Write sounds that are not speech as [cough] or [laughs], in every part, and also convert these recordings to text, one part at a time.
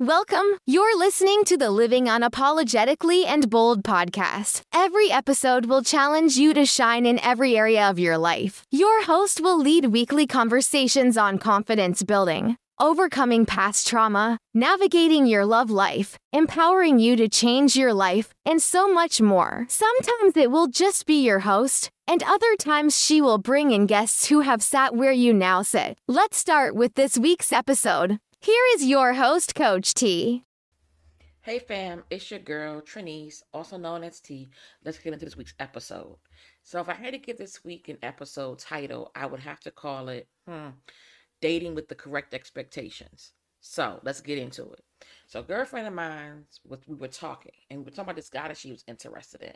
Welcome. You're listening to the Living Unapologetically and Bold podcast. Every episode will challenge you to shine in every area of your life. Your host will lead weekly conversations on confidence building, overcoming past trauma, navigating your love life, empowering you to change your life, and so much more. Sometimes it will just be your host, and other times she will bring in guests who have sat where you now sit. Let's start with this week's episode. Here is your host, Coach T. Hey fam, it's your girl Trinice, also known as T. Let's get into this week's episode. So, if I had to give this week an episode title, I would have to call it hmm, Dating with the Correct Expectations. So, let's get into it. So, girlfriend of mine, was, we were talking, and we were talking about this guy that she was interested in.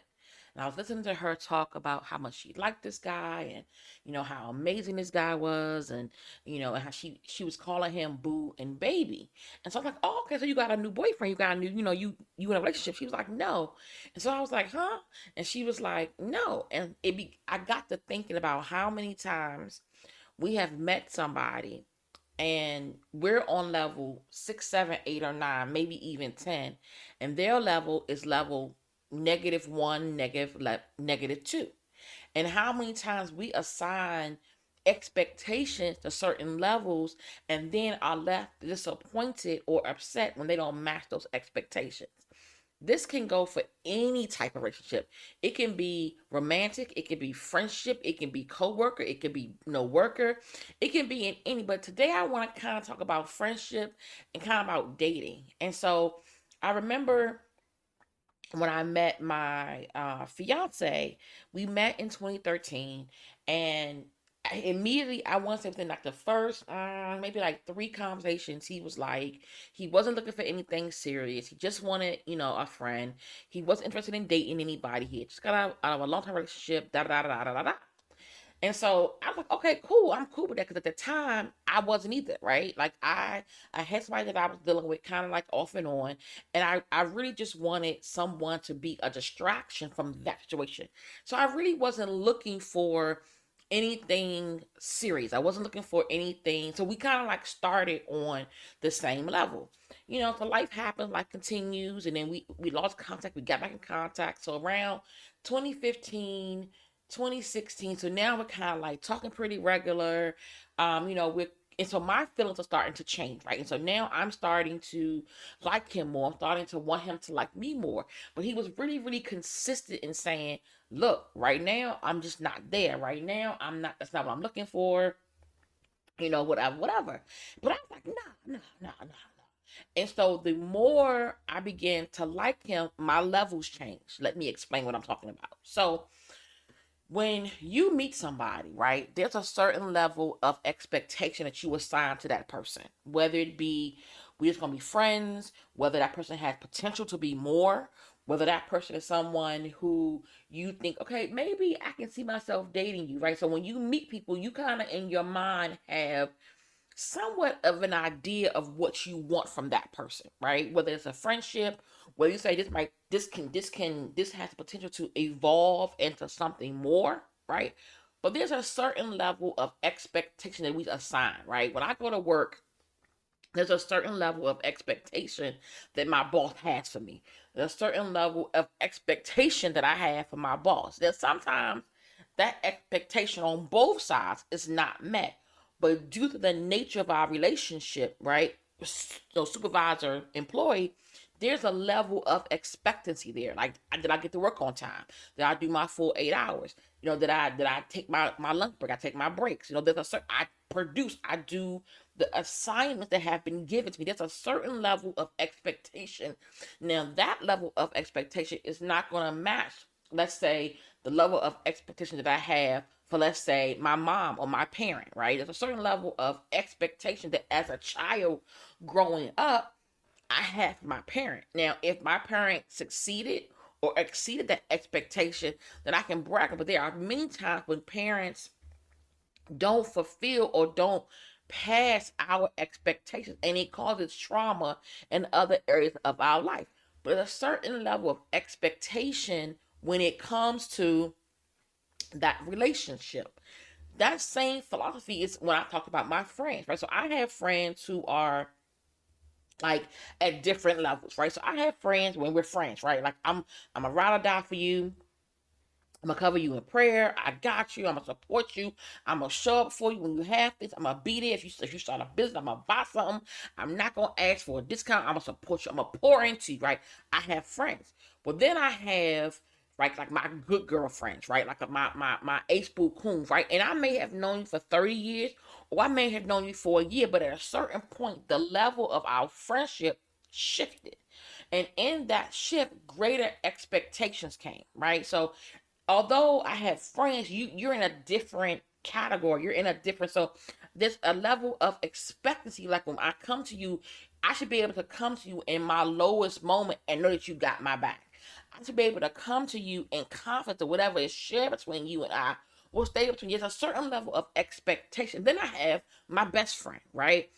And I was listening to her talk about how much she liked this guy and, you know, how amazing this guy was and, you know, and how she she was calling him boo and baby. And so I was like, oh, okay, so you got a new boyfriend, you got a new, you know, you you in a relationship. She was like, no. And so I was like, huh? And she was like, no. And it be I got to thinking about how many times we have met somebody and we're on level six, seven, eight, or nine, maybe even 10, and their level is level negative one, negative, le- negative two. And how many times we assign expectations to certain levels and then are left disappointed or upset when they don't match those expectations. This can go for any type of relationship. It can be romantic, it can be friendship, it can be co-worker, it can be no worker, it can be in any. But today I want to kind of talk about friendship and kind of about dating. And so I remember when I met my uh, fiance, we met in 2013, and I, immediately I want something like the first, uh, maybe like three conversations. He was like, he wasn't looking for anything serious. He just wanted, you know, a friend. He wasn't interested in dating anybody. He just got out, out of a long term relationship. Da da da da da da. And so I was like, okay, cool. I'm cool with that because at the time I wasn't either, right? Like I I had somebody that I was dealing with kind of like off and on. And I, I really just wanted someone to be a distraction from that situation. So I really wasn't looking for anything serious. I wasn't looking for anything. So we kind of like started on the same level. You know, so life happens, life continues, and then we we lost contact. We got back in contact. So around 2015 2016. So now we're kind of like talking pretty regular. Um, you know, we're and so my feelings are starting to change, right? And so now I'm starting to like him more. I'm starting to want him to like me more. But he was really, really consistent in saying, look, right now I'm just not there. Right now, I'm not that's not what I'm looking for. You know, whatever, whatever. But I was like, nah, nah, nah, nah, nah. And so the more I began to like him, my levels changed. Let me explain what I'm talking about. So when you meet somebody, right, there's a certain level of expectation that you assign to that person, whether it be we're just gonna be friends, whether that person has potential to be more, whether that person is someone who you think, okay, maybe I can see myself dating you, right? So when you meet people, you kind of in your mind have somewhat of an idea of what you want from that person, right? Whether it's a friendship, whether you say this might this can this can this has the potential to evolve into something more, right? But there's a certain level of expectation that we assign, right? When I go to work, there's a certain level of expectation that my boss has for me. A certain level of expectation that I have for my boss. That sometimes that expectation on both sides is not met but due to the nature of our relationship, right? So supervisor employee, there's a level of expectancy there. Like, did I get to work on time? Did I do my full eight hours? You know, did I did I take my my lunch break? I take my breaks. You know, there's a certain I produce. I do the assignments that have been given to me. There's a certain level of expectation. Now, that level of expectation is not going to match. Let's say the level of expectation that I have for let's say my mom or my parent, right? There's a certain level of expectation that as a child growing up, I have my parent. Now, if my parent succeeded or exceeded that expectation, then I can brag. But there are many times when parents don't fulfill or don't pass our expectations and it causes trauma in other areas of our life. But a certain level of expectation when it comes to that relationship. That same philosophy is when I talk about my friends, right? So I have friends who are like at different levels, right? So I have friends when we're friends, right? Like I'm I'm a ride or die for you. I'm gonna cover you in prayer. I got you. I'm gonna support you. I'm gonna show up for you when you have this. I'm gonna be there if you if you start a business. I'm gonna buy something. I'm not gonna ask for a discount. I'm gonna support you. I'm gonna pour into you, right? I have friends, but then I have right? Like my good girlfriends, right? Like my my my ace boo coons, right? And I may have known you for 30 years, or I may have known you for a year, but at a certain point, the level of our friendship shifted. And in that shift, greater expectations came, right? So although I have friends, you you're in a different category. You're in a different so there's a level of expectancy. Like when I come to you, I should be able to come to you in my lowest moment and know that you got my back. I should be able to come to you in confidence or whatever is shared between you and I will stay between you. There's a certain level of expectation. Then I have my best friend, right?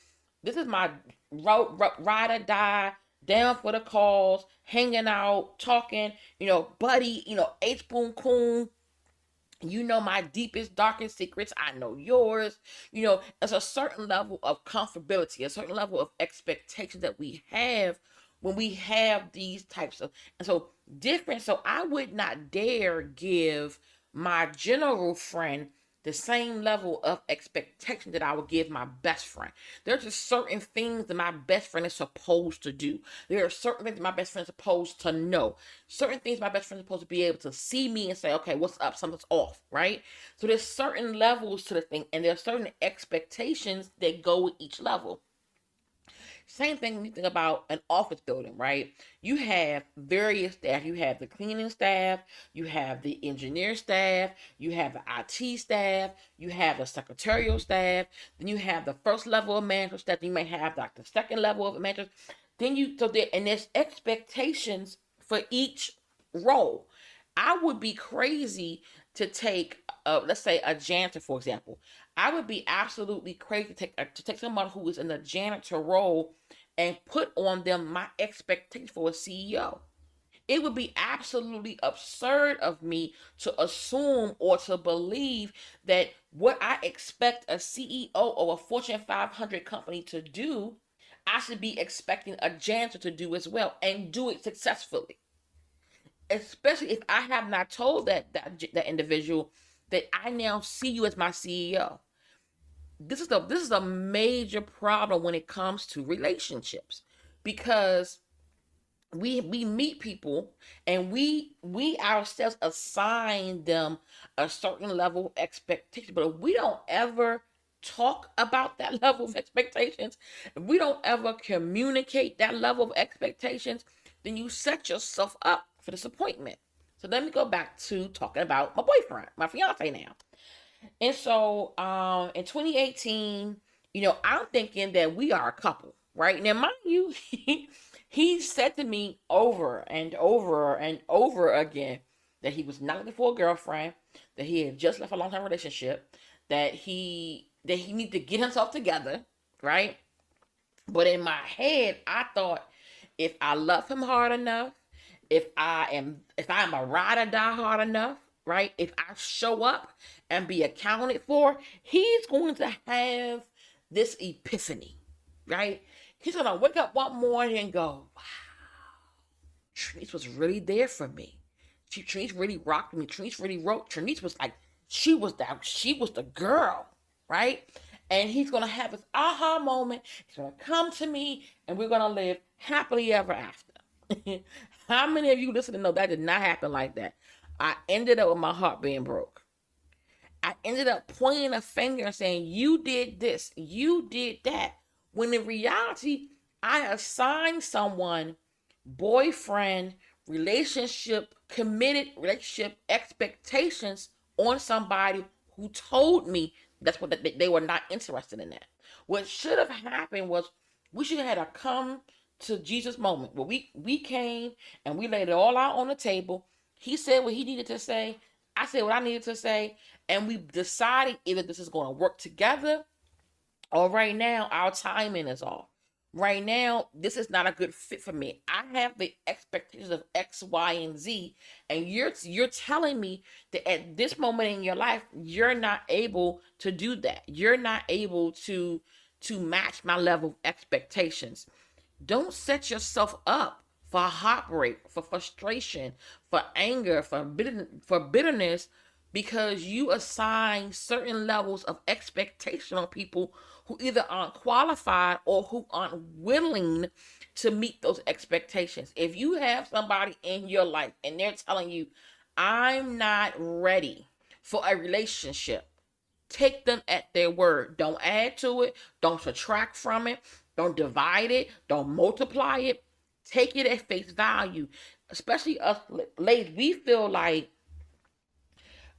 This is my ro- ro- ride or die, down for the cause, hanging out, talking, you know, buddy, you know, H Boom Coon. You know my deepest, darkest secrets. I know yours. You know, there's a certain level of comfortability, a certain level of expectation that we have when we have these types of and so different so i would not dare give my general friend the same level of expectation that I would give my best friend. There's just certain things that my best friend is supposed to do. There are certain things my best friend is supposed to know. Certain things my best friend is supposed to be able to see me and say, okay, what's up? Something's off, right? So there's certain levels to the thing, and there are certain expectations that go with each level. Same thing when you think about an office building, right? You have various staff. You have the cleaning staff, you have the engineer staff, you have the IT staff, you have the secretarial staff, then you have the first level of management staff, you may have like the second level of management. Then you so there and there's expectations for each role. I would be crazy to take, uh, let's say, a janitor, for example. I would be absolutely crazy to take, uh, to take someone who is in the janitor role and put on them my expectation for a CEO. It would be absolutely absurd of me to assume or to believe that what I expect a CEO of a Fortune 500 company to do, I should be expecting a janitor to do as well and do it successfully. Especially if I have not told that that, that individual that I now see you as my CEO this is a this is a major problem when it comes to relationships because we we meet people and we we ourselves assign them a certain level of expectation but if we don't ever talk about that [laughs] level of expectations if we don't ever communicate that level of expectations then you set yourself up for disappointment so let me go back to talking about my boyfriend my fiance now and so um in 2018, you know, I'm thinking that we are a couple, right? Now, mind you, [laughs] he, he said to me over and over and over again that he was not looking for a girlfriend, that he had just left a long term relationship, that he that he needed to get himself together, right? But in my head, I thought if I love him hard enough, if I am if I'm a ride or die hard enough, right? If I show up and be accounted for, he's going to have this epiphany, right? He's to wake up one morning and go, wow, Trinice was really there for me. She, Trinice really rocked me. Trinice really wrote. Trinice was like, she was that, she was the girl, right? And he's to have this aha moment. He's to come to me and we're to live happily ever after. [laughs] How many of you listening know that did not happen like that? I ended up with my heart being broke. I ended up pointing a finger and saying, You did this, you did that. When in reality, I assigned someone boyfriend, relationship, committed relationship expectations on somebody who told me that's what they, they were not interested in that. What should have happened was we should have had a come to Jesus moment where we we came and we laid it all out on the table he said what he needed to say. I said what I needed to say. And we decided either this is going to work together or right now our timing is off. Right now, this is not a good fit for me. I have the expectations of X, Y, and Z, and you're you're telling me that at this moment in your life, you're not able to do that. You're not able to to match my level of expectations. Don't set yourself up for heartbreak, for frustration, for anger, for bitter, for bitterness because you assign certain levels of expectation on people who either aren't qualified or who aren't willing to meet those expectations. If you have somebody in your life and they're telling you, I'm not ready for a relationship, take them at their word. Don't add to it, don't subtract from it, don't divide it, don't multiply it. Take it at face value. Especially us ladies, we feel like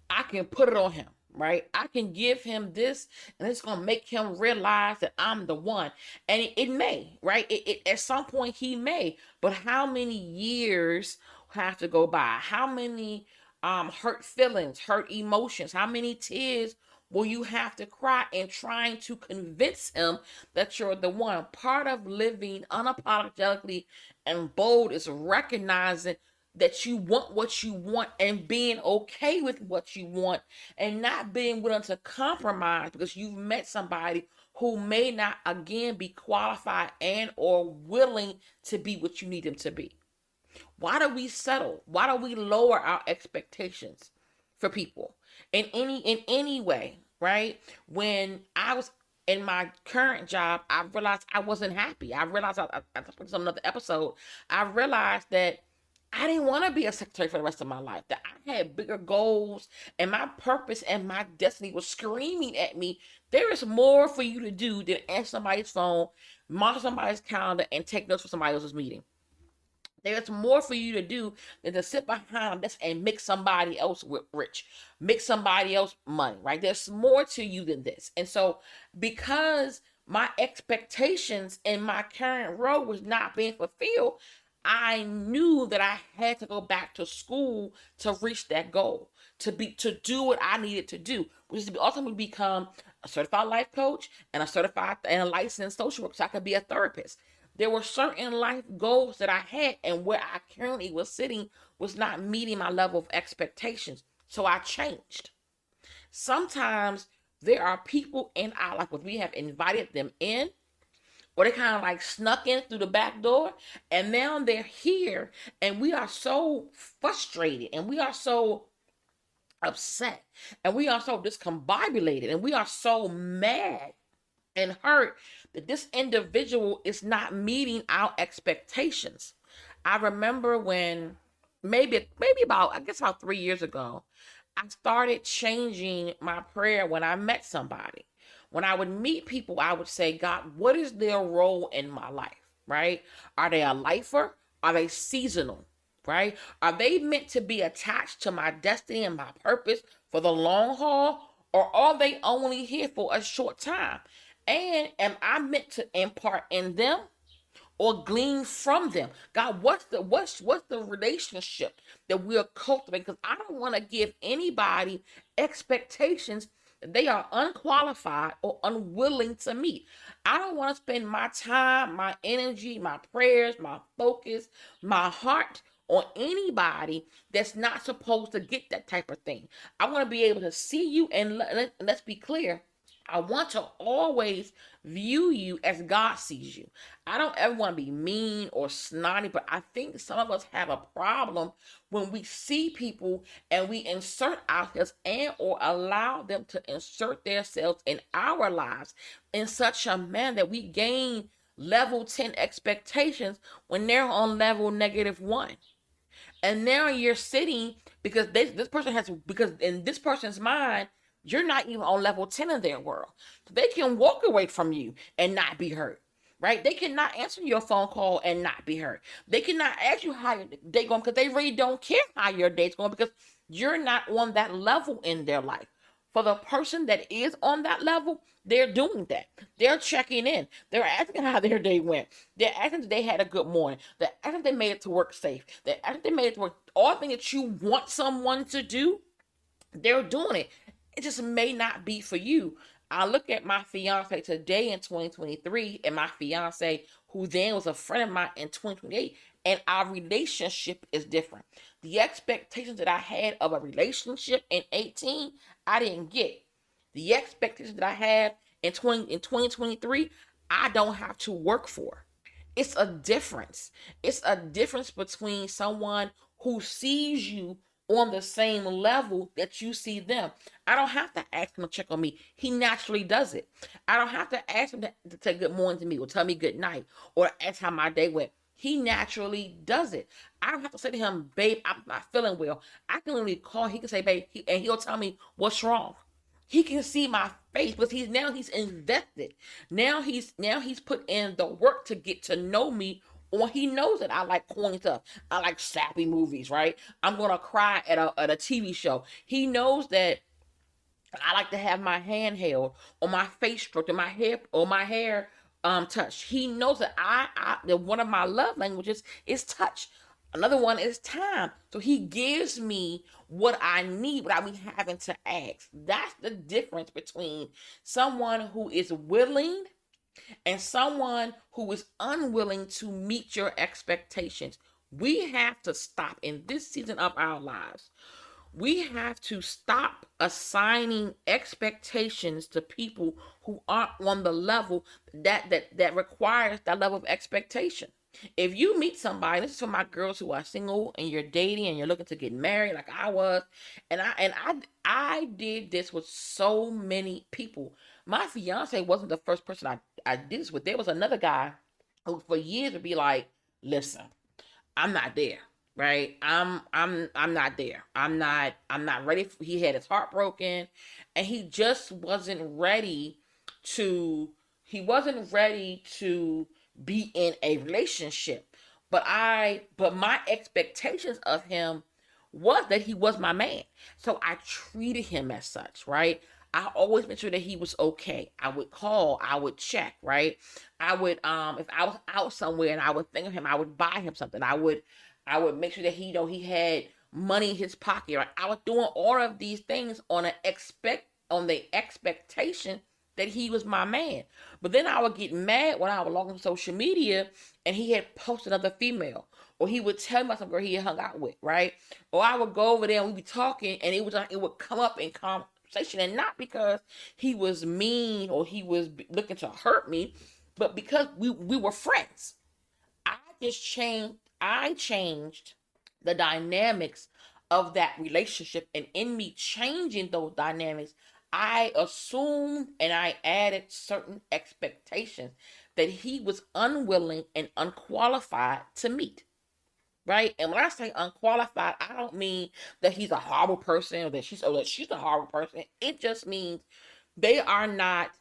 I can put it on him, right? I can give him this, and it's gonna make him realize that I'm the one. And it, it may, right? It, it, at some point he may, but how many years have to go by? How many um hurt feelings, hurt emotions? How many tears will you have to cry in trying to convince him that you're the one? Part of living unapologetically and bold is recognizing that you want what you want and being okay with what you want and not being willing to compromise because you've met somebody who may not again be qualified and or willing to be what you need them to be. Why do we settle? Why do we lower our expectations for people in any in any way right when i was in my current job i realized i wasn't happy i realized i, I, I some another episode i realized that I didn't want to be a secretary for the rest of my life. That I had bigger goals and my purpose and my destiny was screaming at me. There is more for you to do than answer somebody's phone, monitor somebody's calendar, and take notes for somebody else's meeting. There's more for you to do than to sit behind this and make somebody else rich, make somebody else money, right? There's more to you than this. And so, because my expectations in my current role was not being fulfilled, I knew that I had to go back to school to reach that goal, to be to do what I needed to do, which is to ultimately become a certified life coach and a certified and a licensed social worker, so I could be a therapist. There were certain life goals that I had, and where I currently was sitting was not meeting my level of expectations. So I changed. Sometimes there are people in our life, we have invited them in, or they kind of like snuck in through the back door and now they're here and we are so frustrated and we are so upset and we are so discombobulated and we are so mad and hurt that this individual is not meeting our expectations i remember when maybe maybe about i guess about three years ago i started changing my prayer when i met somebody when I would meet people, I would say, God, what is their role in my life? Right? Are they a lifer? Are they seasonal? Right? Are they meant to be attached to my destiny and my purpose for the long haul? Or are they only here for a short time? And am I meant to impart in them or glean from them. God, what's the what's what's the relationship that we're cultivating? Because I don't want to give anybody expectations they are unqualified or unwilling to meet. I don't want to spend my time, my energy, my prayers, my focus, my heart on anybody that's not supposed to get that type of thing. I want to be able to see you and let, us be clear. I want to always view you as God sees you. I don't ever want to be mean or snotty, but I think some of us have a problem when we see people and we insert ourselves and or allow them to insert themselves in our lives in such a manner that we gain level 10 expectations when they're on level negative 1. And now you're sitting because they, this person has because in this person's mind you're not even on level 10 in their world. They can walk away from you and not be hurt. Right? They cannot answer your phone call and not be hurt. They cannot ask you how your day going because they really don't care how your day's going because you're not on that level in their life. For the person that is on that level, they're doing that. They're checking in. They're asking how their day went. They're asking if they had a good morning. They're asking if they made it to work safe. They're asking if they made it to work. All things that you want someone to do, they're doing it it just may not be for you. I look at my fiance today in 2023 and my fiance who then was a friend of mine in 2028 and our relationship is different. The expectations that I had of a relationship in 18, I didn't get. The expectations that I have in 20 in 2023, I don't have to work for. It's a difference. It's a difference between someone who sees you on the same level that you see them. I don't have to ask him to check on me. He naturally does it. I don't have to ask him to, say good morning to me or tell me good night or ask how my day went. He naturally does it. I don't have to say to him, babe, I'm not feeling well. I can literally call. He can say, babe, he, and he'll tell me what's wrong. He can see my face, but he's now he's invested. Now he's now he's put in the work to get to know me or he knows that I like corny stuff. I like sappy movies, right? I'm gonna cry at a at a TV show. He knows that I like to have my hand held or my face stroked or my hip or my hair um touched. He knows that I, I that one of my love languages is touch. Another one is time. So he gives me what I need without me having to ask. That's the difference between someone who is willing and someone who is unwilling to meet your expectations. We have to stop in this season of our lives. We have to stop assigning expectations to people who aren't on the level that that that requires that level of expectation. If you meet somebody, this is for my girls who are single and you're dating and you're looking to get married, like I was, and I and I I did this with so many people. My fiance wasn't the first person I I did this with. There was another guy who for years would be like, "Listen, I'm not there." Right? I'm I'm I'm not there. I'm not I'm not ready. He had his heart broken and he just wasn't ready to he wasn't ready to be in a relationship. But I but my expectations of him was that he was my man. So I treated him as such, right? I always made sure that he was okay. I would call, I would check, right? I would um if I was out somewhere and I would think of him, I would buy him something. I would I would make sure that he you know he had money in his pocket. Right? I was doing all of these things on an expect on the expectation that he was my man. But then I would get mad when I would log on social media and he had posted another female. Or he would tell me about some girl he had hung out with, right? Or I would go over there and we'd be talking and it was it would come up in conversation. And not because he was mean or he was looking to hurt me, but because we, we were friends. I just changed I changed the dynamics of that relationship. And in me changing those dynamics, I assumed and I added certain expectations that he was unwilling and unqualified to meet. Right? And when I say unqualified, I don't mean that he's a horrible person or that she's or that she's a horrible person. It just means they are not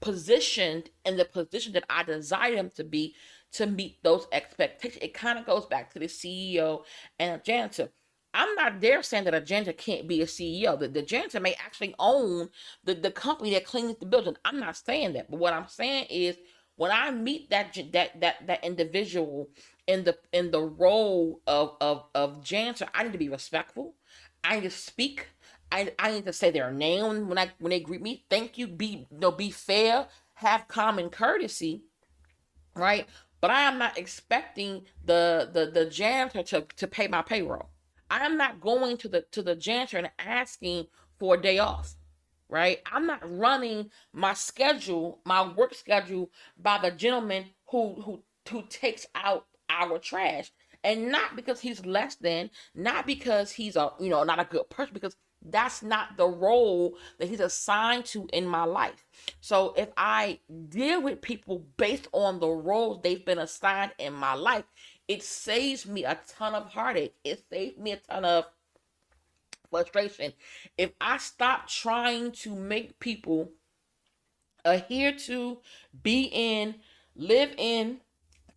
positioned in the position that I desire them to be to meet those expectations. It kind of goes back to the CEO and a janitor. I'm not there saying that a janitor can't be a CEO. The, the janitor may actually own the, the company that cleans the building. I'm not saying that. But what I'm saying is when I meet that that that that individual in the in the role of of, of janitor, I need to be respectful. I need to speak. I, I need to say their name when I when they greet me. Thank you. Be you know, be fair. Have common courtesy. Right. But I am not expecting the the the janitor to, to pay my payroll. I am not going to the to the janitor and asking for a day off. Right? I'm not running my schedule, my work schedule by the gentleman who who who takes out our trash. And not because he's less than, not because he's a you know not a good person, because that's not the role that he's assigned to in my life. So if I deal with people based on the roles they've been assigned in my life, it saves me a ton of heartache. It saves me a ton of frustration. If I stop trying to make people adhere to, be in, live in,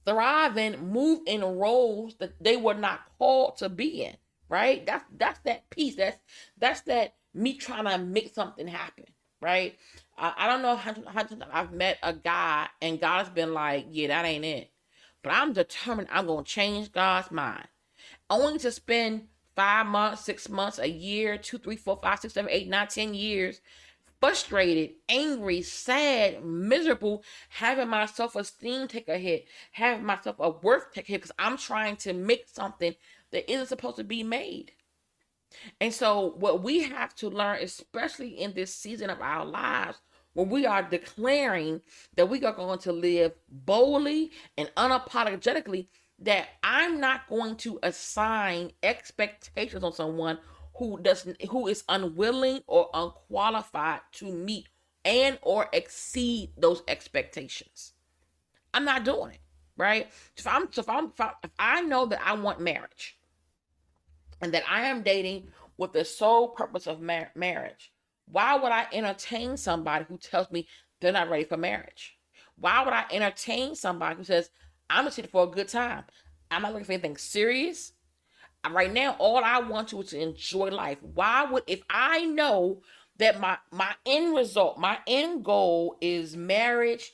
thrive in, move in roles that they were not called to be in, right? That's that's that piece. That's that's that me trying to make something happen, right? I, I don't know how, how I've met a guy and God's been like, yeah, that ain't it. But I'm determined I'm to change God's mind. Only to spend five months, six months, a year, two, three, four, five, six, seven, eight, nine, ten years, frustrated, angry, sad, miserable, having my self esteem take a hit, having my self worth take a hit because I'm trying to make something that isn't supposed to be made. And so, what we have to learn, especially in this season of our lives, where we are declaring that we are going to live boldly and unapologetically that I'm not going to assign expectations on someone who doesn't who is unwilling or unqualified to meet and or exceed those expectations. I'm not doing it, right? If I'm so if I'm if I, if I know that I want marriage and that I am dating with the sole purpose of mar- marriage, why would I entertain somebody who tells me they're not ready for marriage? Why would I entertain somebody who says I'm just here for a good time? I'm not looking for anything serious. Right now, all I want to is to enjoy life. Why would if I know that my my end result, my end goal is marriage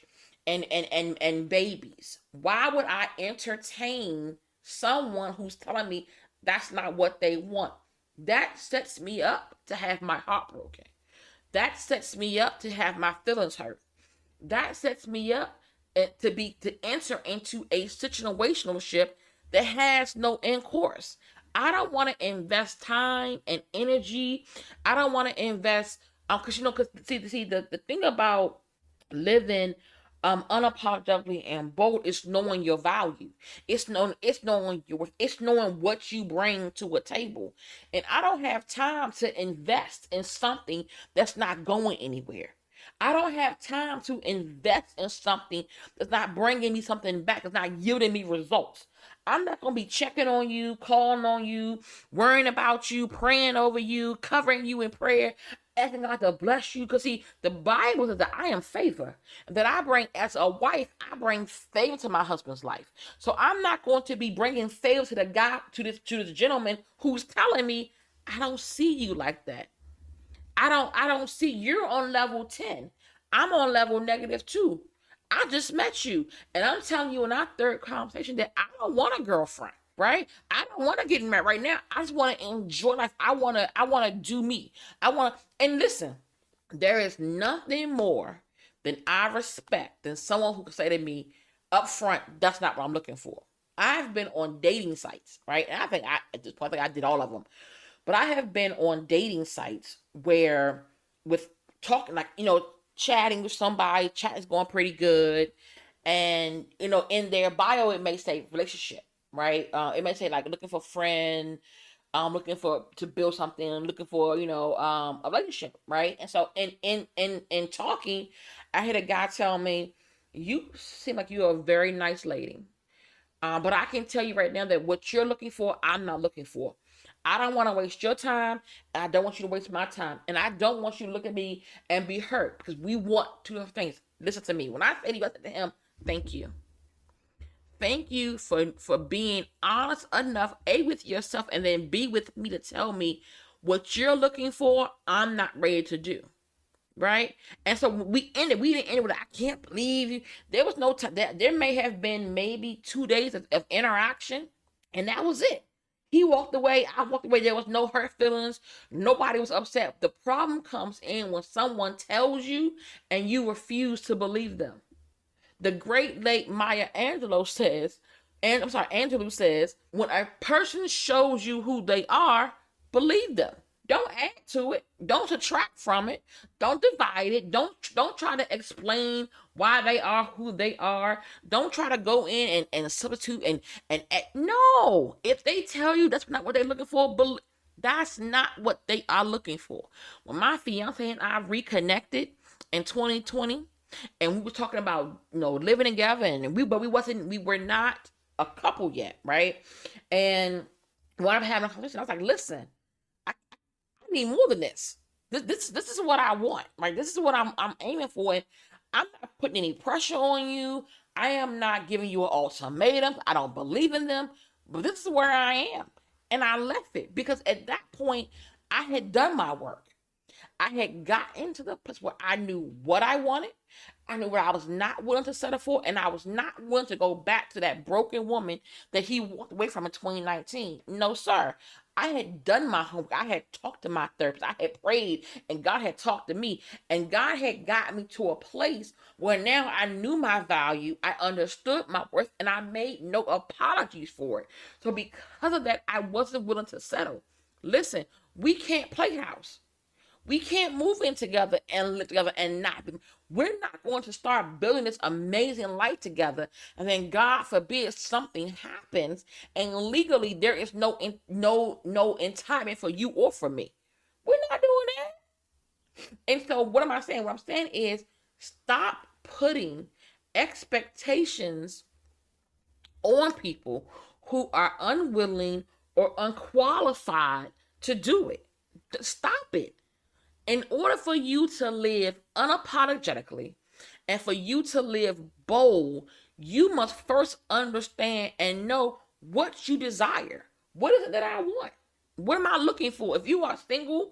and and and and babies? Why would I entertain someone who's telling me that's not what they want? That sets me up to have my heart broken. That sets me up to have my feelings hurt. That sets me up to be to enter into a situationship that has no end course. I don't want to invest time and energy. I don't want to invest um because you know because see see the, the thing about living um unapologetically and bold is knowing your value it's knowing it's knowing your it's knowing what you bring to a table and i don't have time to invest in something that's not going anywhere i don't have time to invest in something that's not bringing me something back that's not yielding me results I'm not going to be checking on you, calling on you, worrying about you, praying over you, covering you in prayer asking God to bless you. Because see, the Bible says that I am favor. That I bring as a wife, I bring favor to my husband's life. So I'm not going to be bringing favor to the guy, to this to this gentleman who's telling me, I don't see you like that. I don't I don't see you're on level 10. I'm on level negative two. I just met you. And I'm telling you in our third conversation that I don't want a girlfriend right? I don't want to get married right now. I just want to enjoy life. I want to I want to do me. I want to and listen, there is nothing more than I respect than someone who can say to me up front, that's not what I'm looking for. I've been on dating sites, right? And I think I at this point I think I did all of them. But I have been on dating sites where with talking like, you know, chatting with somebody, chat is going pretty good. And, you know, in their bio it may say relationship right? Uh, it may say like looking for friend, um, looking for to build something, looking for you know um a relationship, right? And so in in in in talking, I had a guy tell me, "You seem like you're a very nice lady." Um, but I can tell you right now that what you're looking for, I'm not looking for. I don't want to waste your time. I don't want you to waste my time. And I don't want you to look at me and be hurt because we want two things. Listen to me. When I say to you, I said to him, thank you thank you for for being honest enough a with yourself and then b with me to tell me what you're looking for i'm not ready to do right and so we ended we didn't end with i can't believe you there was no time that there may have been maybe two days of, of interaction and that was it he walked away i walked away there was no hurt feelings nobody was upset the problem comes in when someone tells you and you refuse to believe them the great late Maya Angelou says, and I'm sorry, Angelou says, when a person shows you who they are, believe them. Don't add to it. Don't subtract from it. Don't divide it. Don't don't try to explain why they are who they are. Don't try to go in and, and substitute and and add. no. If they tell you that's not what they're looking for, but that's not what they are looking for. When my fiance and I reconnected in 2020, and we were talking about you know living together and we but we wasn't we were not a couple yet right and when i'm having a conversation i was like listen need more than this. This this this is what i want. Right this is what i'm i'm aiming for. And i'm not putting any pressure on you. I am not giving you an ultimatum. I don't believe in them. But this is where i am. And i left it because at that point i had done my work. I had got into the place where I knew what I wanted. I knew what I was not willing to settle for, and I was not willing to go back to that broken woman that he walked away from in 2019. No, sir. I had done my homework. I had talked to my therapist. I had prayed, and God had talked to me. And God had got me to a place where now I knew my value, I understood my worth, and I made no apologies for it. So, because of that, I wasn't willing to settle. Listen, we can't play house. We can't move in together and live together and not be. We're not going to start building this amazing life together, and then God forbid something happens, and legally there is no in, no no entitlement for you or for me. We're not doing that. And so, what am I saying? What I'm saying is, stop putting expectations on people who are unwilling or unqualified to do it. Stop it. In order for you to live unapologetically and for you to live bold, you must first understand and know what you desire. What is it that I want? What am I looking for? If you are single,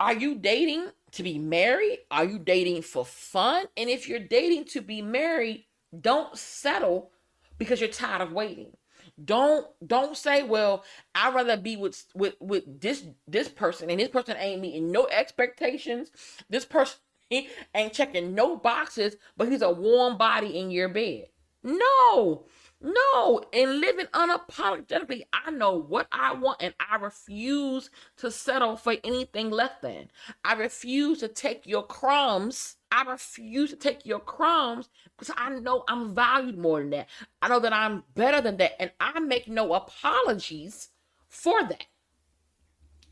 are you dating to be married? Are you dating for fun? And if you're dating to be married, don't settle because you're tired of waiting. Don't don't say, well, I'd rather be with with with this this person and this person ain't meeting no expectations. This person [laughs] ain't checking no boxes, but he's a warm body in your bed. No, no, in living unapologetically, I know what I want and I refuse to settle for anything less than. I refuse to take your crumbs. I refuse to take your crumbs because I know I'm valued more than that. I know that I'm better than that. And I make no apologies for that.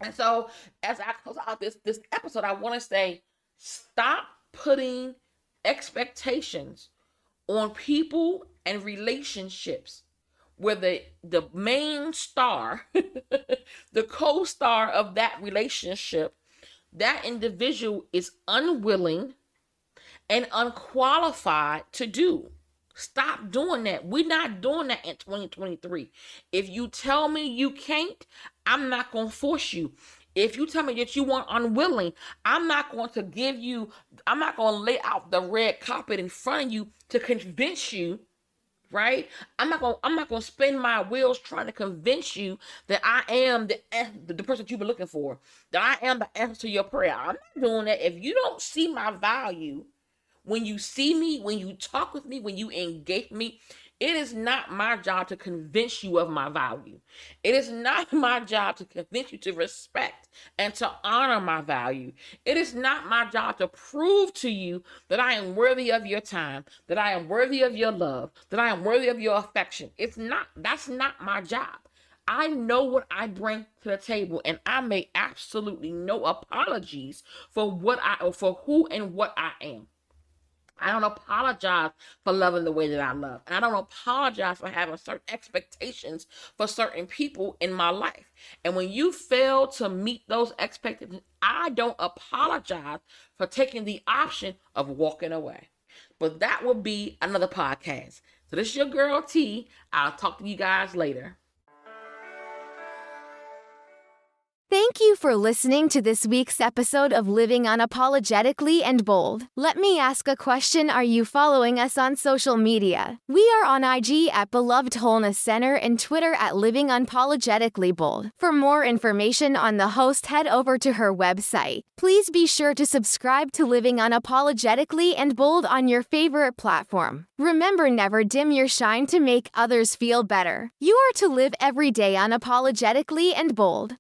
And so, as I close out this, this episode, I want to say stop putting expectations on people and relationships where the the main star [laughs] the co-star of that relationship that individual is unwilling and unqualified to do. Stop doing that. We're not doing that in 2023 if you tell me you can't i'm not going to force you if you tell me that you want unwilling, I'm not going to give you, I'm not going to lay out the red carpet in front of you to convince you right? I'm not gonna i'm not gonna spin my wheels trying to convince you that i am the the person that you've been looking for that i am the answer to your prayer. I'm not doing that. If you don't see my value when you see me when you talk with me when you engage me it is not my job to convince you of my value. It is not [laughs] my job to convince you to respect and to honor my value. It is not my job to prove to you that I am worthy of your time, that I am worthy of your love, that I am worthy of your affection. It's not, that's not my job. I know what I bring to the table, and I make absolutely no apologies for what I or for who and what I am. I don't apologize for loving the way that I love. And I don't apologize for having certain expectations for certain people in my life. And when you fail to meet those expectations, I don't apologize for taking the option of walking away. But that will be another podcast. So this is your girl T. I'll talk to you guys later. Thank you for listening to this week's episode of Living Unapologetically and Bold. Let me ask a question Are you following us on social media? We are on IG at Beloved Wholeness Center and Twitter at Living Unapologetically Bold. For more information on the host, head over to her website. Please be sure to subscribe to Living Unapologetically and Bold on your favorite platform. Remember, never dim your shine to make others feel better. You are to live every day unapologetically and bold.